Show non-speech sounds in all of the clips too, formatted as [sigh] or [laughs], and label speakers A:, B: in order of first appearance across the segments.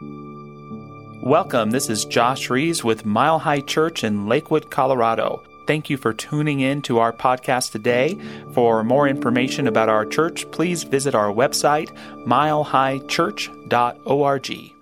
A: Welcome. This is Josh Rees with Mile High Church in Lakewood, Colorado. Thank you for tuning in to our podcast today. For more information about our church, please visit our website, milehighchurch.org.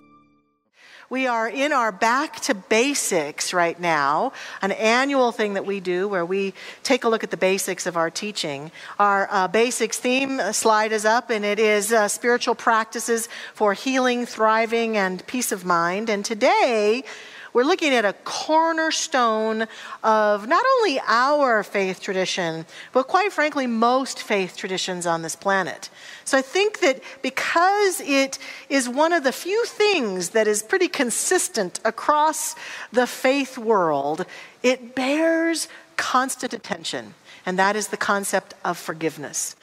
B: We are in our Back to Basics right now, an annual thing that we do where we take a look at the basics of our teaching. Our uh, basics theme slide is up, and it is uh, spiritual practices for healing, thriving, and peace of mind. And today, we're looking at a cornerstone of not only our faith tradition, but quite frankly, most faith traditions on this planet. So I think that because it is one of the few things that is pretty consistent across the faith world, it bears constant attention, and that is the concept of forgiveness.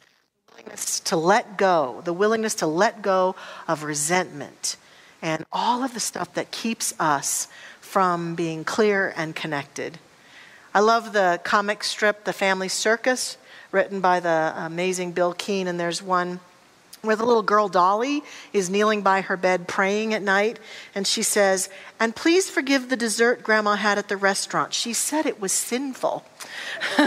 B: Willingness to let go, the willingness to let go of resentment and all of the stuff that keeps us from being clear and connected. I love the comic strip, The Family Circus, written by the amazing Bill Keane, and there's one where the little girl Dolly is kneeling by her bed praying at night, and she says, And please forgive the dessert Grandma had at the restaurant. She said it was sinful. [laughs]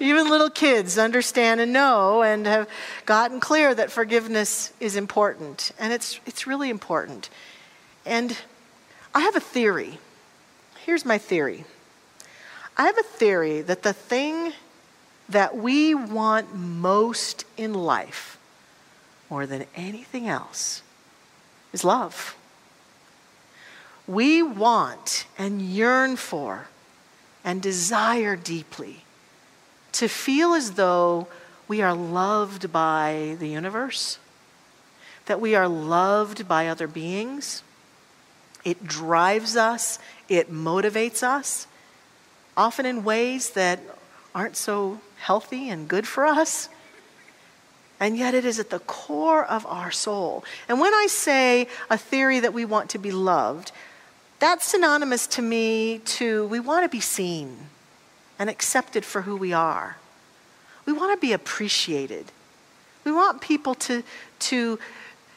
B: Even little kids understand and know and have gotten clear that forgiveness is important, and it's, it's really important. And I have a theory. Here's my theory I have a theory that the thing that we want most in life, more than anything else, is love. We want and yearn for and desire deeply to feel as though we are loved by the universe, that we are loved by other beings, it drives us, it motivates us, often in ways that aren't so healthy and good for us. And yet it is at the core of our soul. And when I say a theory that we want to be loved, that's synonymous to me to we want to be seen and accepted for who we are. We want to be appreciated. We want people to, to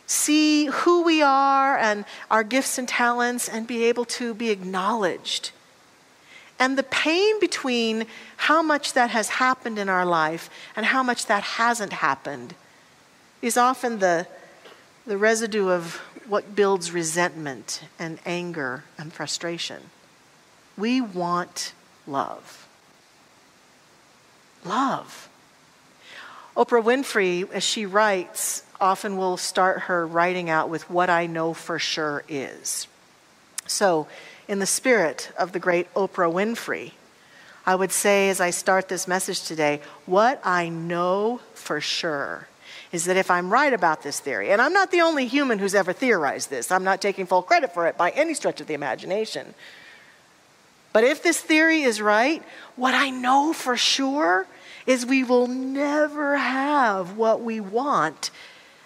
B: see who we are and our gifts and talents and be able to be acknowledged. And the pain between how much that has happened in our life and how much that hasn't happened is often the, the residue of what builds resentment and anger and frustration. We want love. Love. Oprah Winfrey, as she writes, often will start her writing out with what I know for sure is. So, in the spirit of the great Oprah Winfrey, I would say as I start this message today, what I know for sure is that if I'm right about this theory, and I'm not the only human who's ever theorized this, I'm not taking full credit for it by any stretch of the imagination. But if this theory is right, what I know for sure is we will never have what we want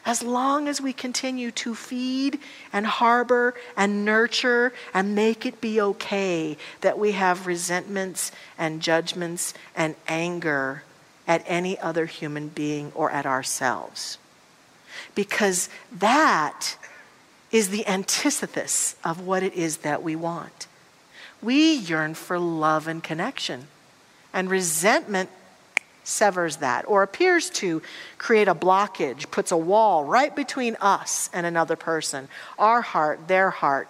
B: as long as we continue to feed and harbor and nurture and make it be okay that we have resentments and judgments and anger at any other human being or at ourselves. Because that is the antithesis of what it is that we want. We yearn for love and connection, and resentment severs that or appears to create a blockage, puts a wall right between us and another person. Our heart, their heart,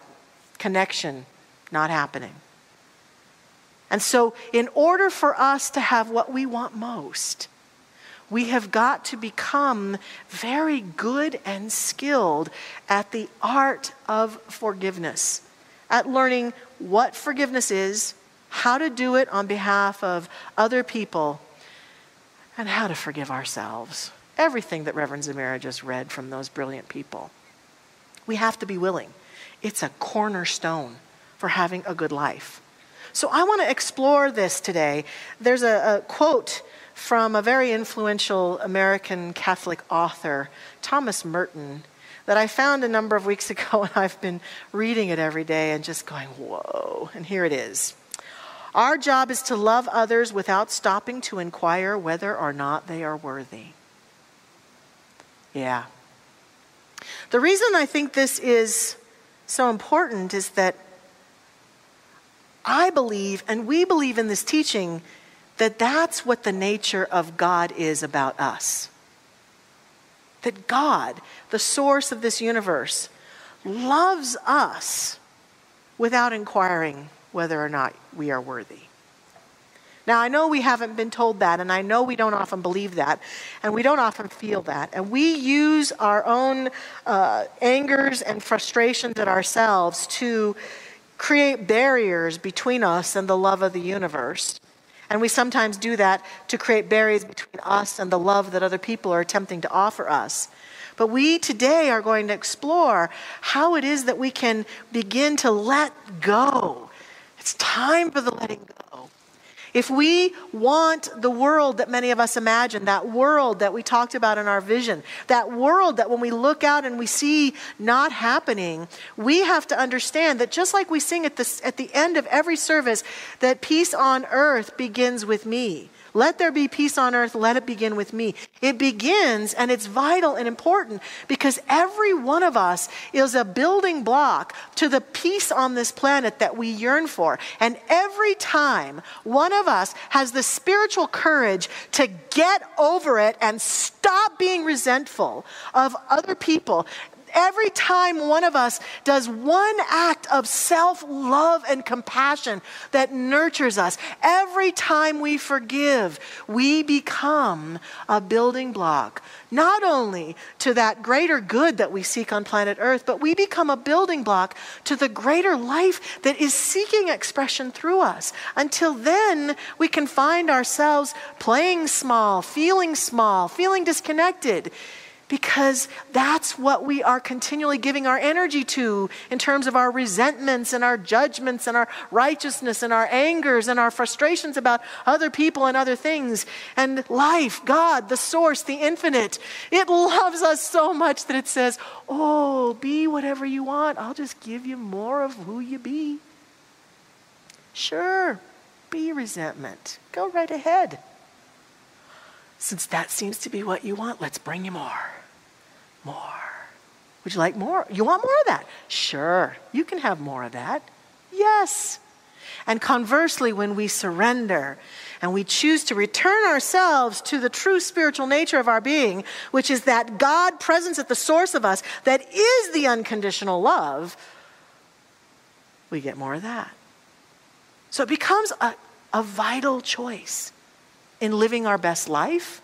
B: connection not happening. And so, in order for us to have what we want most, we have got to become very good and skilled at the art of forgiveness, at learning what forgiveness is, how to do it on behalf of other people and how to forgive ourselves. Everything that Reverend Zamira just read from those brilliant people. We have to be willing. It's a cornerstone for having a good life. So I want to explore this today. There's a, a quote from a very influential American Catholic author, Thomas Merton, that I found a number of weeks [laughs] ago, and I've been reading it every day and just going, whoa. And here it is. Our job is to love others without stopping to inquire whether or not they are worthy. Yeah. The reason I think this is so important is that I believe, and we believe in this teaching, that that's what the nature of God is about us. That God, the source of this universe, loves us without inquiring whether or not we are worthy. Now, I know we haven't been told that, and I know we don't often believe that, and we don't often feel that. And we use our own uh, angers and frustrations at ourselves to create barriers between us and the love of the universe. And we sometimes do that to create barriers between us and the love that other people are attempting to offer us. But we today are going to explore how it is that we can begin to let go. It's time for the letting go. If we want the world that many of us imagine, that world that we talked about in our vision, that world that when we look out and we see not happening, we have to understand that just like we sing at the, at the end of every service, that peace on earth begins with me. Let there be peace on earth. Let it begin with me. It begins, and it's vital and important because every one of us is a building block to the peace on this planet that we yearn for. And every time one of us has the spiritual courage to get over it and stop being resentful of other people every time one of us does one act of self love and compassion that nurtures us, every time we forgive, we become a building block, not only to that greater good that we seek on planet Earth, but we become a building block to the greater life that is seeking expression through us. Until then, we can find ourselves playing small, feeling small, feeling disconnected because that's what we are continually giving our energy to in terms of our resentments and our judgments and our righteousness and our angers and our frustrations about other people and other things. And life, God, the source, the infinite, it loves us so much that it says, Oh, be whatever you want. I'll just give you more of who you be. Sure, be resentment. Go right ahead. Since that seems to be what you want, let's bring you more. More. Would you like more? You want more of that? Sure, you can have more of that. Yes. And conversely, when we surrender and we choose to return ourselves to the true spiritual nature of our being, which is that God presence at the source of us, that is the unconditional love, we get more of that. So it becomes a, a vital choice in living our best life,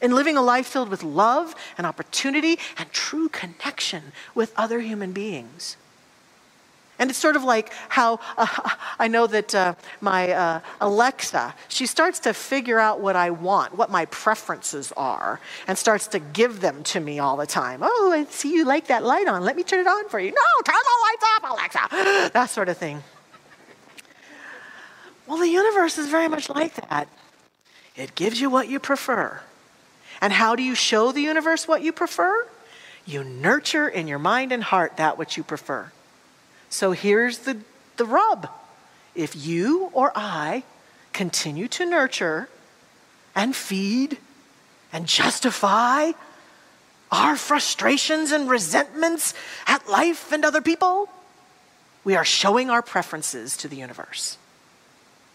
B: in living a life filled with love and opportunity and true connection with other human beings. And it's sort of like how uh, [laughs] I know that uh, my uh, Alexa, she starts to figure out what I want, what my preferences are, and starts to give them to me all the time. Oh, I see you like that light on. Let me turn it on for you. No, turn the lights off, Alexa. [gasps] That sort of thing. Well, the universe is very much like that. It gives you what you prefer. And how do you show the universe what you prefer? You nurture in your mind and heart that which you prefer. So here's the, the rub. If you or I continue to nurture and feed and justify our frustrations and resentments at life and other people, we are showing our preferences to the universe.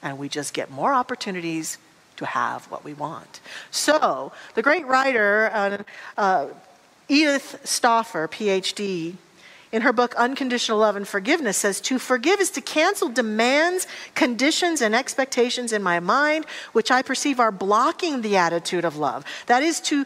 B: And we just get more opportunities to have what we want. So, the great writer uh, uh, Edith Stauffer, PhD, in her book Unconditional Love and Forgiveness says to forgive is to cancel demands, conditions, and expectations in my mind which I perceive are blocking the attitude of love. That is to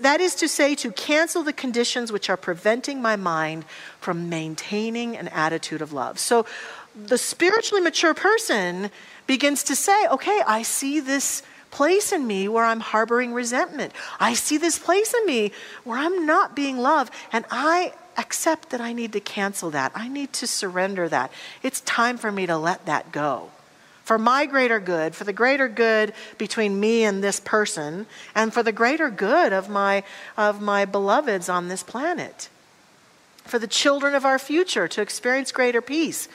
B: that is to say to cancel the conditions which are preventing my mind from maintaining an attitude of love. So the spiritually mature person begins to say, okay, I see this place in me where I'm harboring resentment. I see this place in me where I'm not being loved, and I accept that I need to cancel that. I need to surrender that. It's time for me to let that go. For my greater good, for the greater good between me and this person, and for the greater good of my, of my beloveds on this planet. For the children of our future to experience greater peace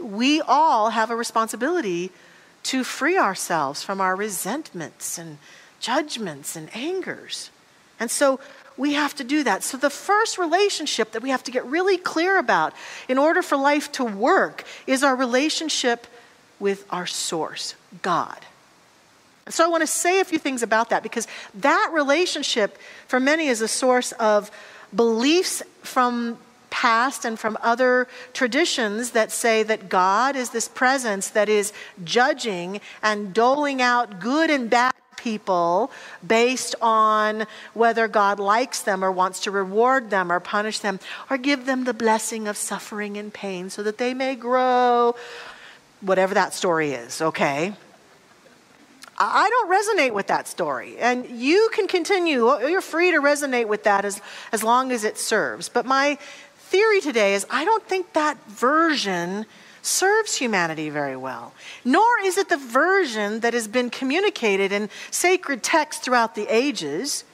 B: we all have a responsibility to free ourselves from our resentments and judgments and angers. And so we have to do that. So, the first relationship that we have to get really clear about in order for life to work is our relationship with our source, God. So, I want to say a few things about that because that relationship for many is a source of beliefs from past and from other traditions that say that God is this presence that is judging and doling out good and bad people based on whether God likes them or wants to reward them or punish them or give them the blessing of suffering and pain so that they may grow, whatever that story is, okay? I don't resonate with that story. And you can continue, you're free to resonate with that as, as long as it serves. But my theory today is I don't think that version serves humanity very well, nor is it the version that has been communicated in sacred texts throughout the ages.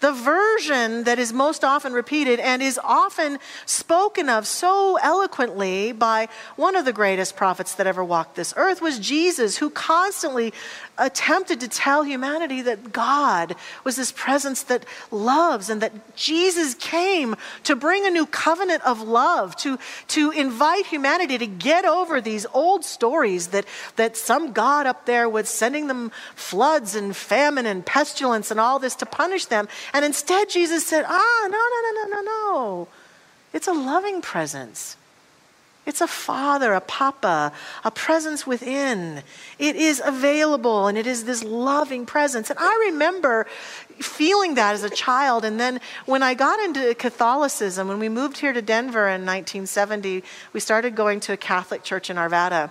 B: The version that is most often repeated and is often spoken of so eloquently by one of the greatest prophets that ever walked this earth was Jesus, who constantly attempted to tell humanity that God was this presence that loves and that Jesus came to bring a new covenant of love, to, to invite humanity to get over these old stories that, that some God up there was sending them floods and famine and pestilence and all this to punish them. And instead, Jesus said, Ah, no, no, no, no, no, no. It's a loving presence. It's a father, a papa, a presence within. It is available and it is this loving presence. And I remember feeling that as a child. And then when I got into Catholicism, when we moved here to Denver in 1970, we started going to a Catholic church in Arvada.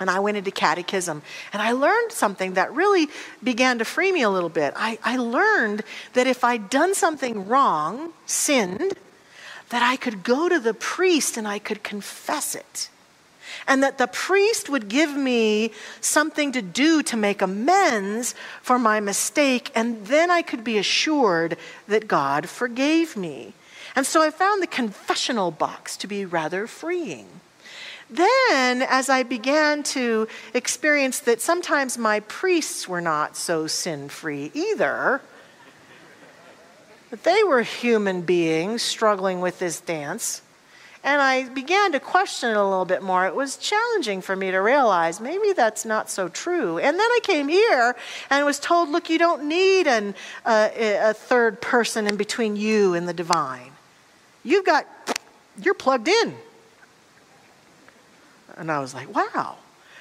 B: And I went into catechism and I learned something that really began to free me a little bit. I, I learned that if I'd done something wrong, sinned, that I could go to the priest and I could confess it. And that the priest would give me something to do to make amends for my mistake, and then I could be assured that God forgave me. And so I found the confessional box to be rather freeing. Then, as I began to experience that sometimes my priests were not so sin free either, but they were human beings struggling with this dance. And I began to question it a little bit more. It was challenging for me to realize maybe that's not so true. And then I came here and was told, look, you don't need an, uh, a third person in between you and the divine. You've got, you're plugged in. And I was like, wow.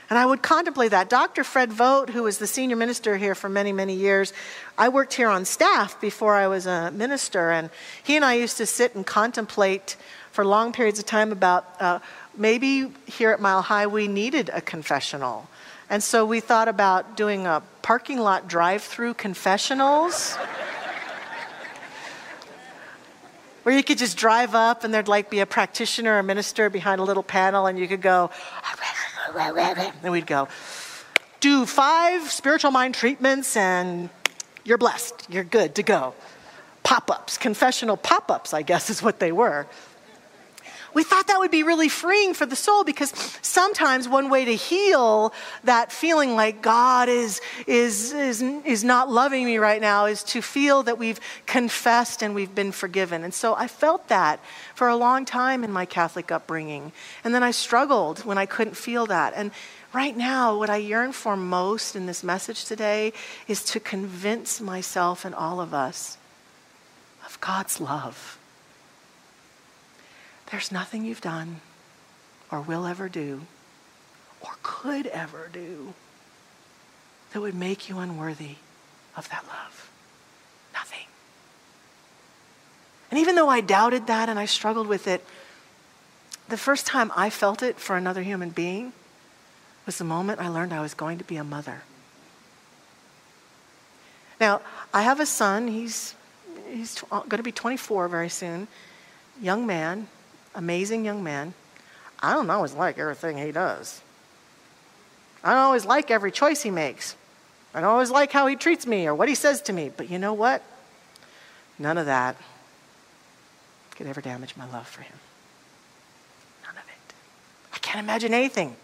B: And I would contemplate that. Dr. Fred Vogt, who was the senior minister here for many, many years, I worked here on staff before I was a minister, and he and I used to sit and contemplate for long periods of time about uh, maybe here at Mile High we needed a confessional. And so we thought about doing a parking lot drive through confessionals. [laughs] where you could just drive up and there'd like be a practitioner or a minister behind a little panel and you could go and we'd go, do five spiritual mind treatments and you're blessed. You're good to go. Pop ups, confessional pop ups, I guess is what they were. We thought that would be really freeing for the soul because sometimes one way to heal that feeling like God is, is, is, is not loving me right now is to feel that we've confessed and we've been forgiven. And so I felt that for a long time in my Catholic upbringing. And then I struggled when I couldn't feel that. And right now, what I yearn for most in this message today is to convince myself and all of us of God's love. There's nothing you've done or will ever do or could ever do that would make you unworthy of that love. Nothing. And even though I doubted that and I struggled with it, the first time I felt it for another human being was the moment I learned I was going to be a mother. Now, I have a son. He's, he's going to be 24 very soon. Young man, amazing young man. I don't always like everything he does. I don't always like every choice he makes. I don't always like how he treats me or what he says to me. But you know what? None of that could ever damage my love for him. None of it. I can't imagine anything.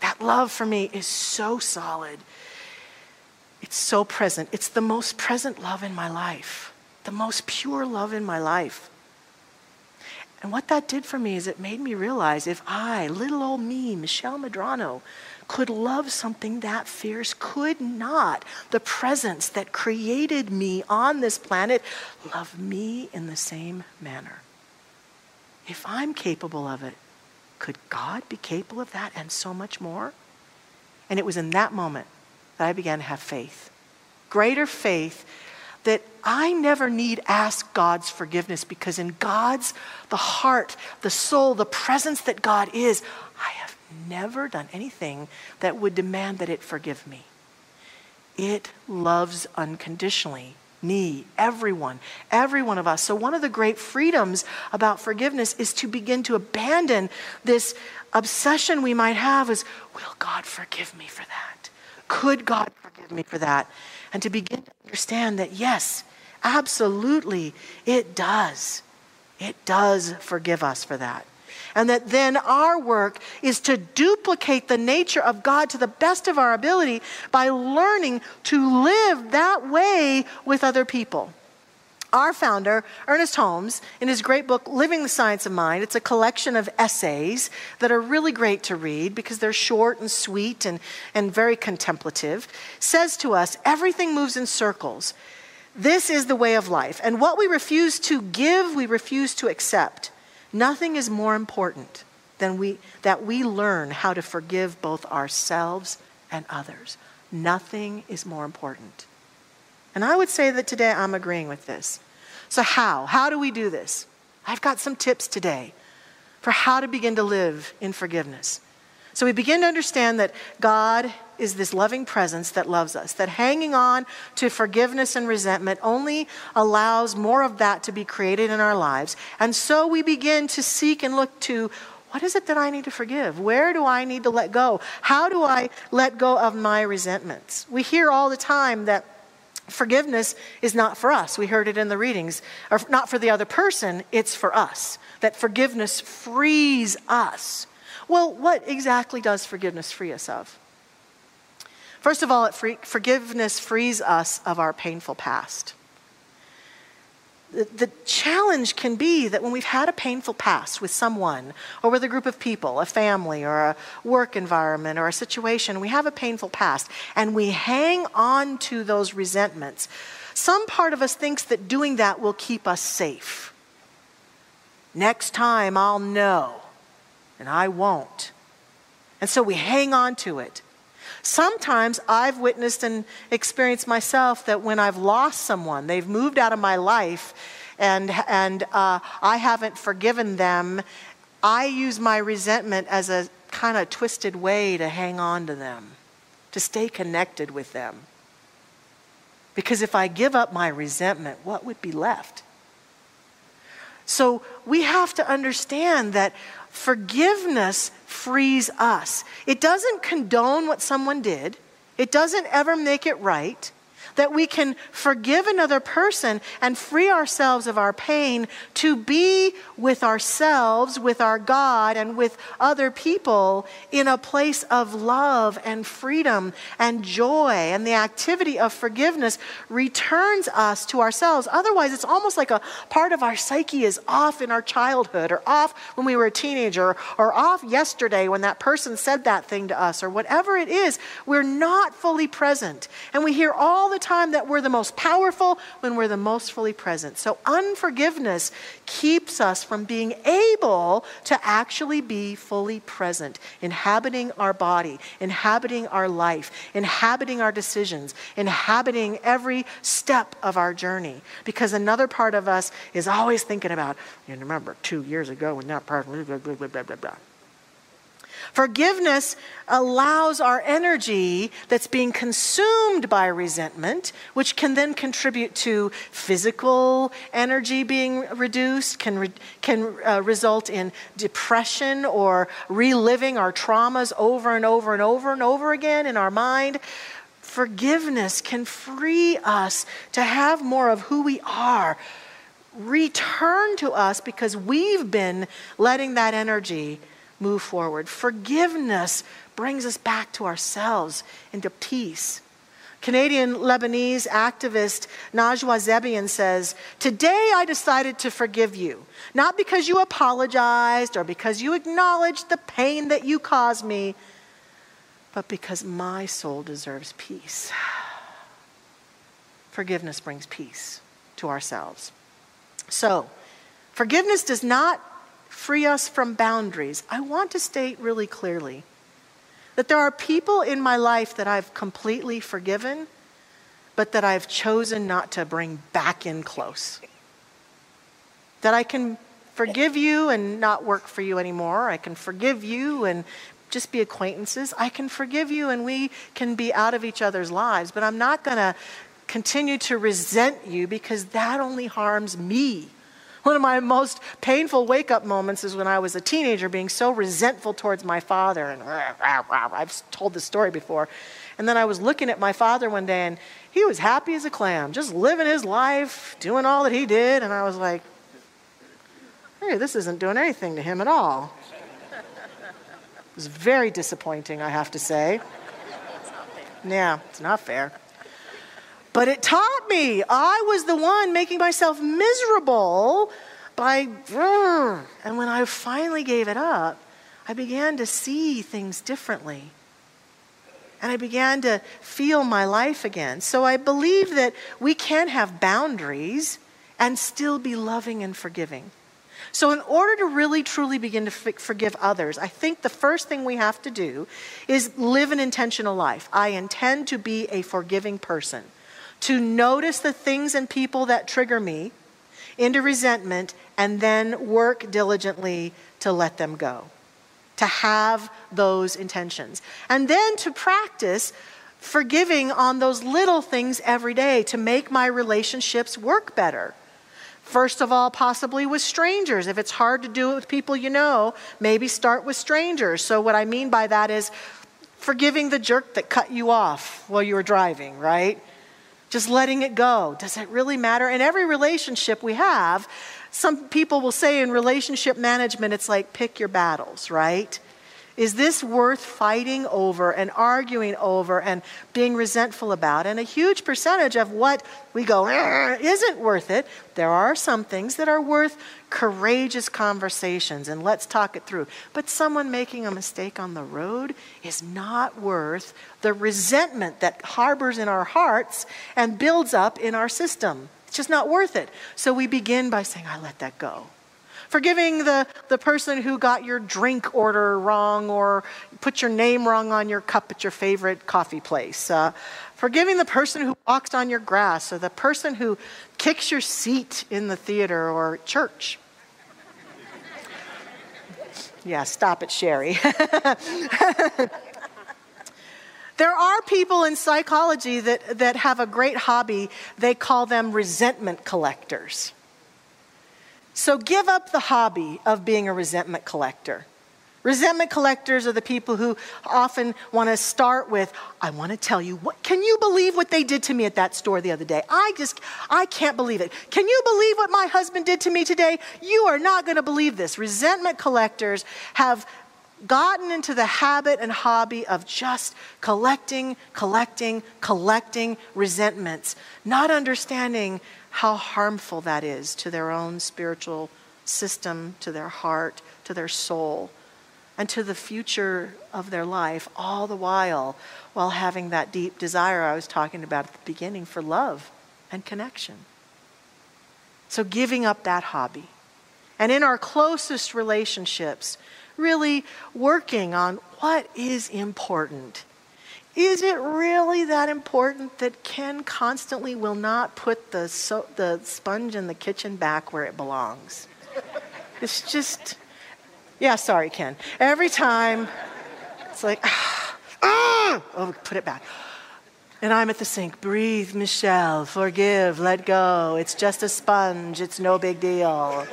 B: That love for me is so solid. It's so present. It's the most present love in my life the most pure love in my life. And what that did for me is it made me realize if I, little old me, Michelle Medrano, could love something that fierce, could not the presence that created me on this planet love me in the same manner? If I'm capable of it, could God be capable of that and so much more? And it was in that moment that I began to have faith. Greater faith that I never need ask God's forgiveness because in God's, the heart, the soul, the presence that God is, I have never done anything that would demand that it forgive me. It loves unconditionally me, everyone, every one of us. So, one of the great freedoms about forgiveness is to begin to abandon this obsession we might have is, will God forgive me for that? Could God forgive me for that? And to begin to understand that, yes, absolutely, it does. It does forgive us for that. And that then our work is to duplicate the nature of God to the best of our ability by learning to live that way with other people. Our founder, Ernest Holmes, in his great book, Living the Science of Mind, it's a collection of essays that are really great to read because they're short and sweet and, and very contemplative, says to us everything moves in circles. This is the way of life. And what we refuse to give, we refuse to accept. Nothing is more important than we, that we learn how to forgive both ourselves and others. Nothing is more important. And I would say that today I'm agreeing with this. So, how? How do we do this? I've got some tips today for how to begin to live in forgiveness. So, we begin to understand that God is this loving presence that loves us, that hanging on to forgiveness and resentment only allows more of that to be created in our lives. And so we begin to seek and look to what is it that I need to forgive? Where do I need to let go? How do I let go of my resentments? We hear all the time that forgiveness is not for us. We heard it in the readings, or not for the other person, it's for us. That forgiveness frees us. Well, what exactly does forgiveness free us of? First of all, free, forgiveness frees us of our painful past. The, challenge can be that when we've had a painful past with someone or with a group of people, a family or a work environment or a situation, we have a painful past and we hang on to those resentments. Some part of us thinks that doing that will keep us safe. Next time I'll know, and I won't. And so we hang on to it. Sometimes I've witnessed and experienced myself that when I've lost someone, they've moved out of my life, and, and uh, I haven't forgiven them, I use my resentment as a kind of twisted way to hang on to them, to stay connected with them. Because if I give up my resentment, what would be left? So we have to understand that Forgiveness frees us. It doesn't condone what someone did, it doesn't ever make it right that we can forgive another person and free ourselves of our pain to be with ourselves, with our God, and with other people in a place of love and freedom and joy. And the activity of forgiveness returns us to ourselves. Otherwise, it's almost like a part of our psyche is off in our childhood or off when we were a teenager or off yesterday when that person said that thing to us or whatever it is. We're not fully present. And we hear all the time that we're the most powerful when we're the most fully present. So unforgiveness keeps us from being able to actually be fully present, inhabiting our body, inhabiting our life, inhabiting our decisions, inhabiting every step of our journey. Because another part of us is always thinking about, you remember two years ago when that person, blah, blah, blah, blah, blah, blah. Forgiveness allows our energy that's being consumed by resentment, which can then contribute to physical energy being reduced, can, re- can uh, result in depression or reliving our traumas over and over and over and over again in our mind. Forgiveness can free us to have more of who we are return to us because we've been letting that energy move forward. Forgiveness brings us back to ourselves into peace. Canadian Lebanese activist Najwa Zebian says, Today I decided to forgive you, not because you apologized or because you acknowledged the pain that you caused me, but because my soul deserves peace. [sighs] Forgiveness brings peace to ourselves. So, forgiveness does not free us from boundaries. I want to state really clearly that there are people in my life that I've completely forgiven, but that I've chosen not to bring back in close. That I can forgive you and not work for you anymore. I can forgive you and just be acquaintances. I can forgive you and we can be out of each other's lives, but I'm not going to continue to resent you because that only harms me. One of my most painful wake up moments is when I was a teenager being so resentful towards my father. And I've told this story before. And then I was looking at my father one day and he was happy as a clam, just living his life, doing all that he did. And I was like, hey, this isn't doing anything to him at all. It was very disappointing, I have to say. Yeah, it's not fair. But it taught me. I was the one making myself miserable by. And when I finally gave it up, I began to see things differently. And I began to feel my life again. So I believe that we can have boundaries and still be loving and forgiving. So, in order to really truly begin to forgive others, I think the first thing we have to do is live an intentional life. I intend to be a forgiving person to notice the things and people that trigger me into resentment and then work diligently to let them go, to have those intentions. And then to practice forgiving on those little things every day to make my relationships work better. First of all, possibly with strangers. If it's hard to do it with people you know, maybe start with strangers. So, what I mean by that is forgiving the jerk that cut you off while you were driving, right? Just letting it go. Does it really matter? In every relationship we have, some people will say in relationship management, it's like pick your battles, right? Is this worth fighting over and arguing over and being resentful about? And a huge percentage of what we go eh, isn't worth it. There are some things that are worth courageous conversations and let's talk it through. But someone making a mistake on the road is not worth the resentment that harbors in our hearts and builds up in our system. It's just not worth it. So we begin by saying, I let that go. Forgiving the, the person who got your drink order wrong or put your name wrong on your cup at your favorite coffee place. Uh, forgiving the person who walks on your grass or the person who kicks your seat in the theater or church. yeah, stop it, Sherry. [laughs] There are people in psychology that, that have a great hobby. They call them resentment collectors. So give up the hobby of being a resentment collector. Resentment collectors are the people who often want to start with, I want to tell you, what, can you believe what they did to me at that store the other day? I just, I can't believe it. Can you believe what my husband did to me today? You are not going to believe this. Resentment collectors have gotten into the habit and hobby of just collecting, collecting, collecting resentments, not understanding how harmful that is to their own spiritual system, to their heart, to their soul, and to the future of their life, all the while while having that deep desire I was talking about at the beginning for love and connection. So, giving up that hobby. And in our closest relationships, really working on what is important is it really that important that Ken constantly will not put the, so, the sponge in the kitchen back where it belongs? It's just, yeah, sorry, Ken. Every time, it's like, ah, ah, oh, put it back. And I'm at the sink. Breathe, Michelle. Forgive. Let go. It's just a sponge. It's no big deal.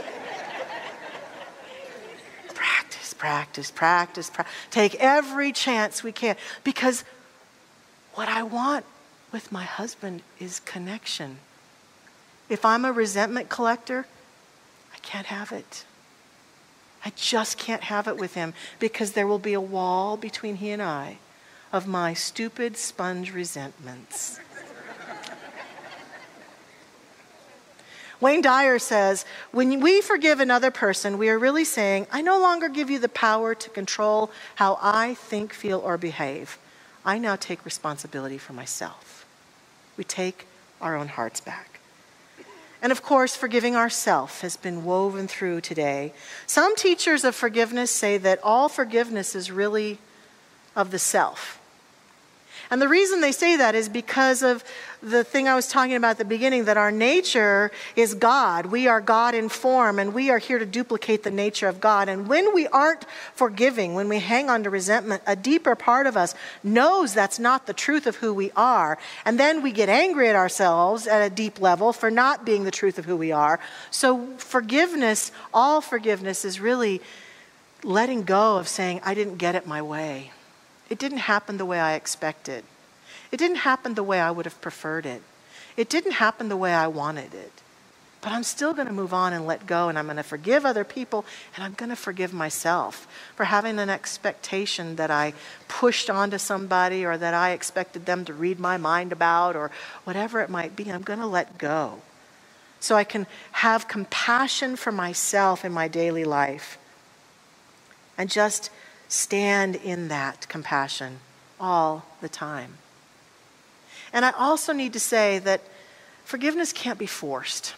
B: practice, practice, practice, practice. Take every chance we can because what I want with my husband is connection. If I'm a resentment collector, I can't have it. I just can't have it with him because there will be a wall between he and I, of my stupid sponge resentments. Wayne Dyer says, when we forgive another person, we are really saying, I no longer give you the power to control how I think, feel, or behave. I now take responsibility for myself. We take our own hearts back. And of course, forgiving ourselves has been woven through today. Some teachers of forgiveness say that all forgiveness is really of the self. And the reason they say that is because of the thing I was talking about at the beginning that our nature is God. We are God in form, and we are here to duplicate the nature of God. And when we aren't forgiving, when we hang on to resentment, a deeper part of us knows that's not the truth of who we are. And then we get angry at ourselves at a deep level for not being the truth of who we are. So, forgiveness, all forgiveness, is really letting go of saying, I didn't get it my way. It didn't happen the way I expected. It didn't happen the way I would have preferred it. It didn't happen the way I wanted it. But I'm still going to move on and let go, and I'm going to forgive other people, and I'm going to forgive myself for having an expectation that I pushed onto somebody or that I expected them to read my mind about or whatever it might be. I'm going to let go so I can have compassion for myself in my daily life and just stand in that compassion all the time. And I also need to say that forgiveness can't be forced.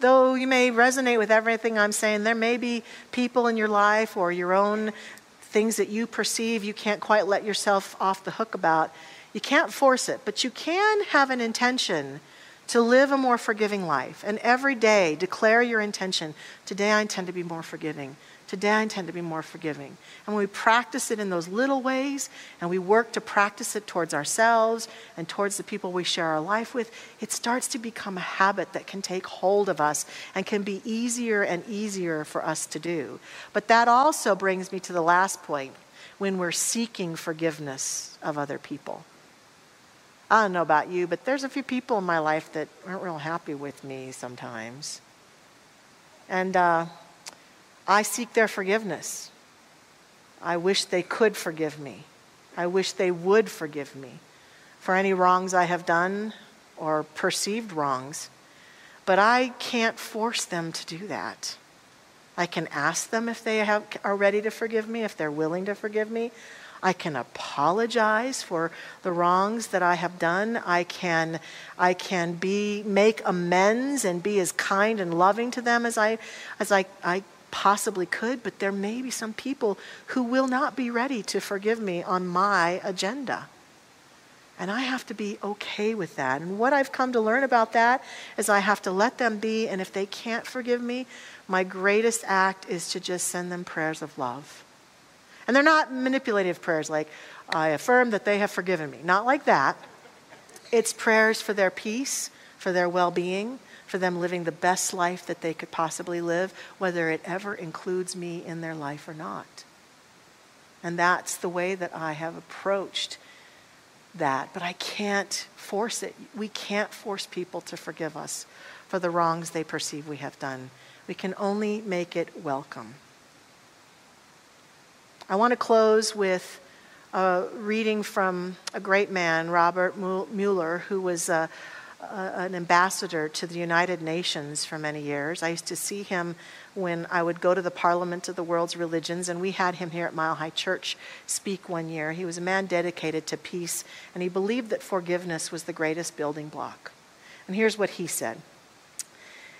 B: Though you may resonate with everything I'm saying, there may be people in your life or your own things that you perceive you can't quite let yourself off the hook about. You can't force it, but you can have an intention to live a more forgiving life. And every day declare your intention today I intend to be more forgiving. Today I intend to be more forgiving. And when we practice it in those little ways and we work to practice it towards ourselves and towards the people we share our life with, it starts to become a habit that can take hold of us and can be easier and easier for us to do. But that also brings me to the last point when we're seeking forgiveness of other people. I don't know about you, but there's a few people in my life that aren't real happy with me sometimes. And, uh, I seek their forgiveness. I wish they could forgive me. I wish they would forgive me for any wrongs I have done or perceived wrongs. But I can't force them to do that. I can ask them if they have, are ready to forgive me, if they're willing to forgive me. I can apologize for the wrongs that I have done. I can, I can be, make amends and be as kind and loving to them as I, as I, I possibly could, but there may be some people who will not be ready to forgive me on my agenda. And I have to be okay with that. And what I've come to learn about that is I have to let them be, and if they can't forgive me, my greatest act is to just send them prayers of love. And they're not manipulative prayers like, I affirm that they have forgiven me. Not like that. It's prayers for their peace, for their well being, for them living the best life that they could possibly live, whether it ever includes me in their life or not. And that's the way that I have approached that. But I can't force it. We can't force people to forgive us for the wrongs they perceive we have done. We can only make it welcome. I want to close with a reading from a great man, Robert Muller, who was a an ambassador to the United Nations for many years. I used to see him when I would go to the Parliament of the World's Religions, and we had him here at Mile High Church speak one year. He was a man dedicated to peace, and he believed that forgiveness was the greatest building block. And here's what he said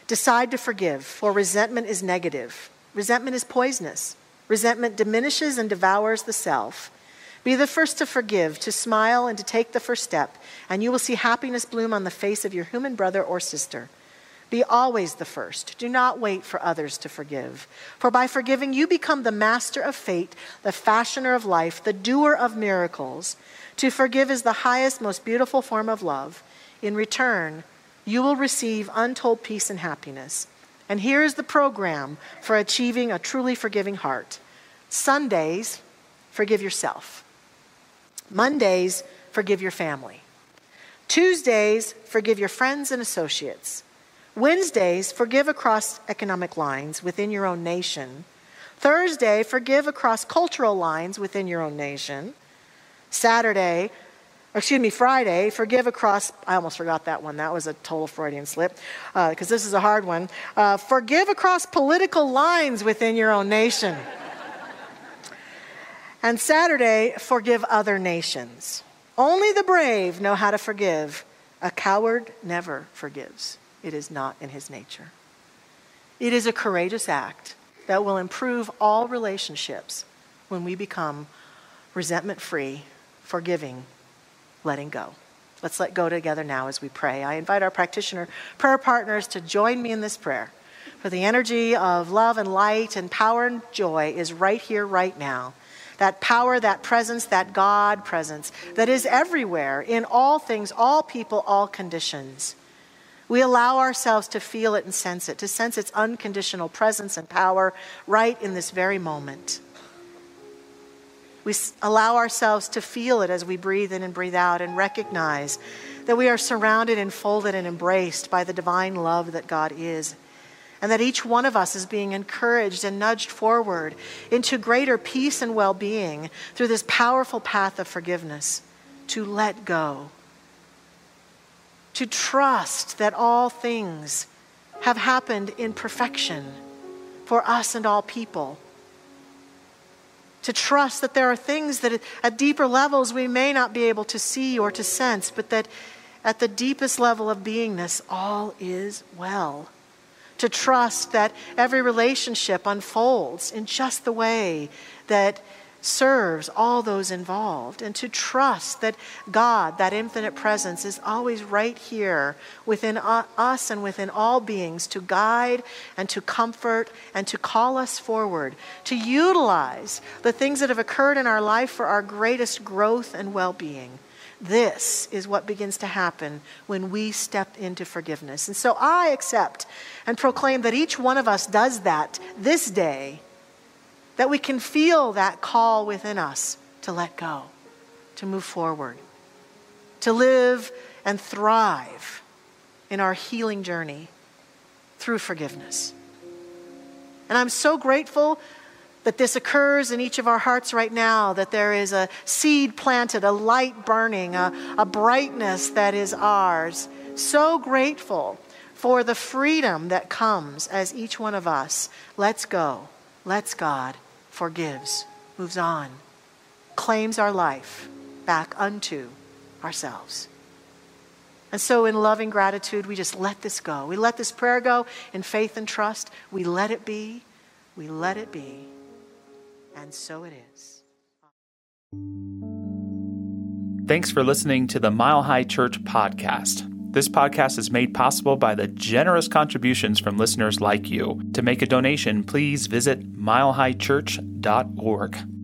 B: Decide to forgive, for resentment is negative. Resentment is poisonous. Resentment diminishes and devours the self. Be the first to forgive, to smile, and to take the first step, and you will see happiness bloom on the face of your human brother or sister. Be always the first. Do not wait for others to forgive. For by forgiving, you become the master of fate, the fashioner of life, the doer of miracles. To forgive is the highest, most beautiful form of love. In return, you will receive untold peace and happiness. And here is the program for achieving a truly forgiving heart Sundays, forgive yourself. Mondays, forgive your family. Tuesdays, forgive your friends and associates. Wednesdays, forgive across economic lines within your own nation. Thursday, forgive across cultural lines within your own nation. Saturday, excuse me, Friday, forgive across, I almost forgot that one. That was a total Freudian slip, because uh, this is a hard one. Uh, forgive across political lines within your own nation. And Saturday, forgive other nations. Only the brave know how to forgive. A coward never forgives, it is not in his nature. It is a courageous act that will improve all relationships when we become resentment free, forgiving, letting go. Let's let go together now as we pray. I invite our practitioner prayer partners to join me in this prayer. For the energy of love and light and power and joy is right here, right now. That power, that presence, that God presence that is everywhere, in all things, all people, all conditions. We allow ourselves to feel it and sense it, to sense its unconditional presence and power right in this very moment. We allow ourselves to feel it as we breathe in and breathe out and recognize that we are surrounded and folded and embraced by the divine love that God is. And that each one of us is being encouraged and nudged forward into greater peace and well being through this powerful path of forgiveness to let go, to trust that all things have happened in perfection for us and all people to trust that there are things that at deeper levels we may not be able to see or to sense, but that at the deepest level of beingness, all is well. To trust that every relationship unfolds in just the way that serves all those involved, and to trust that God, that infinite presence, is always right here within us and within all beings to guide and to comfort and to call us forward, to utilize the things that have occurred in our life for our greatest growth and well being. This is what begins to happen when we step into forgiveness. And so I accept and proclaim that each one of us does that this day that we can feel that call within us to let go, to move forward, to live and thrive in our healing journey through forgiveness. And I'm so grateful that this occurs in each of our hearts right now, that there is a seed planted, a light burning, a, a brightness that is ours. So grateful for the freedom that comes as each one of us lets go, lets God, forgives, moves on, claims our life back unto ourselves. And so, in loving gratitude, we just let this go. We let this prayer go in faith and trust. We let it be. We let it be. And so it is.
A: Thanks for listening to the Mile High Church podcast. This podcast is made possible by the generous contributions from listeners like you. To make a donation, please visit milehighchurch.org.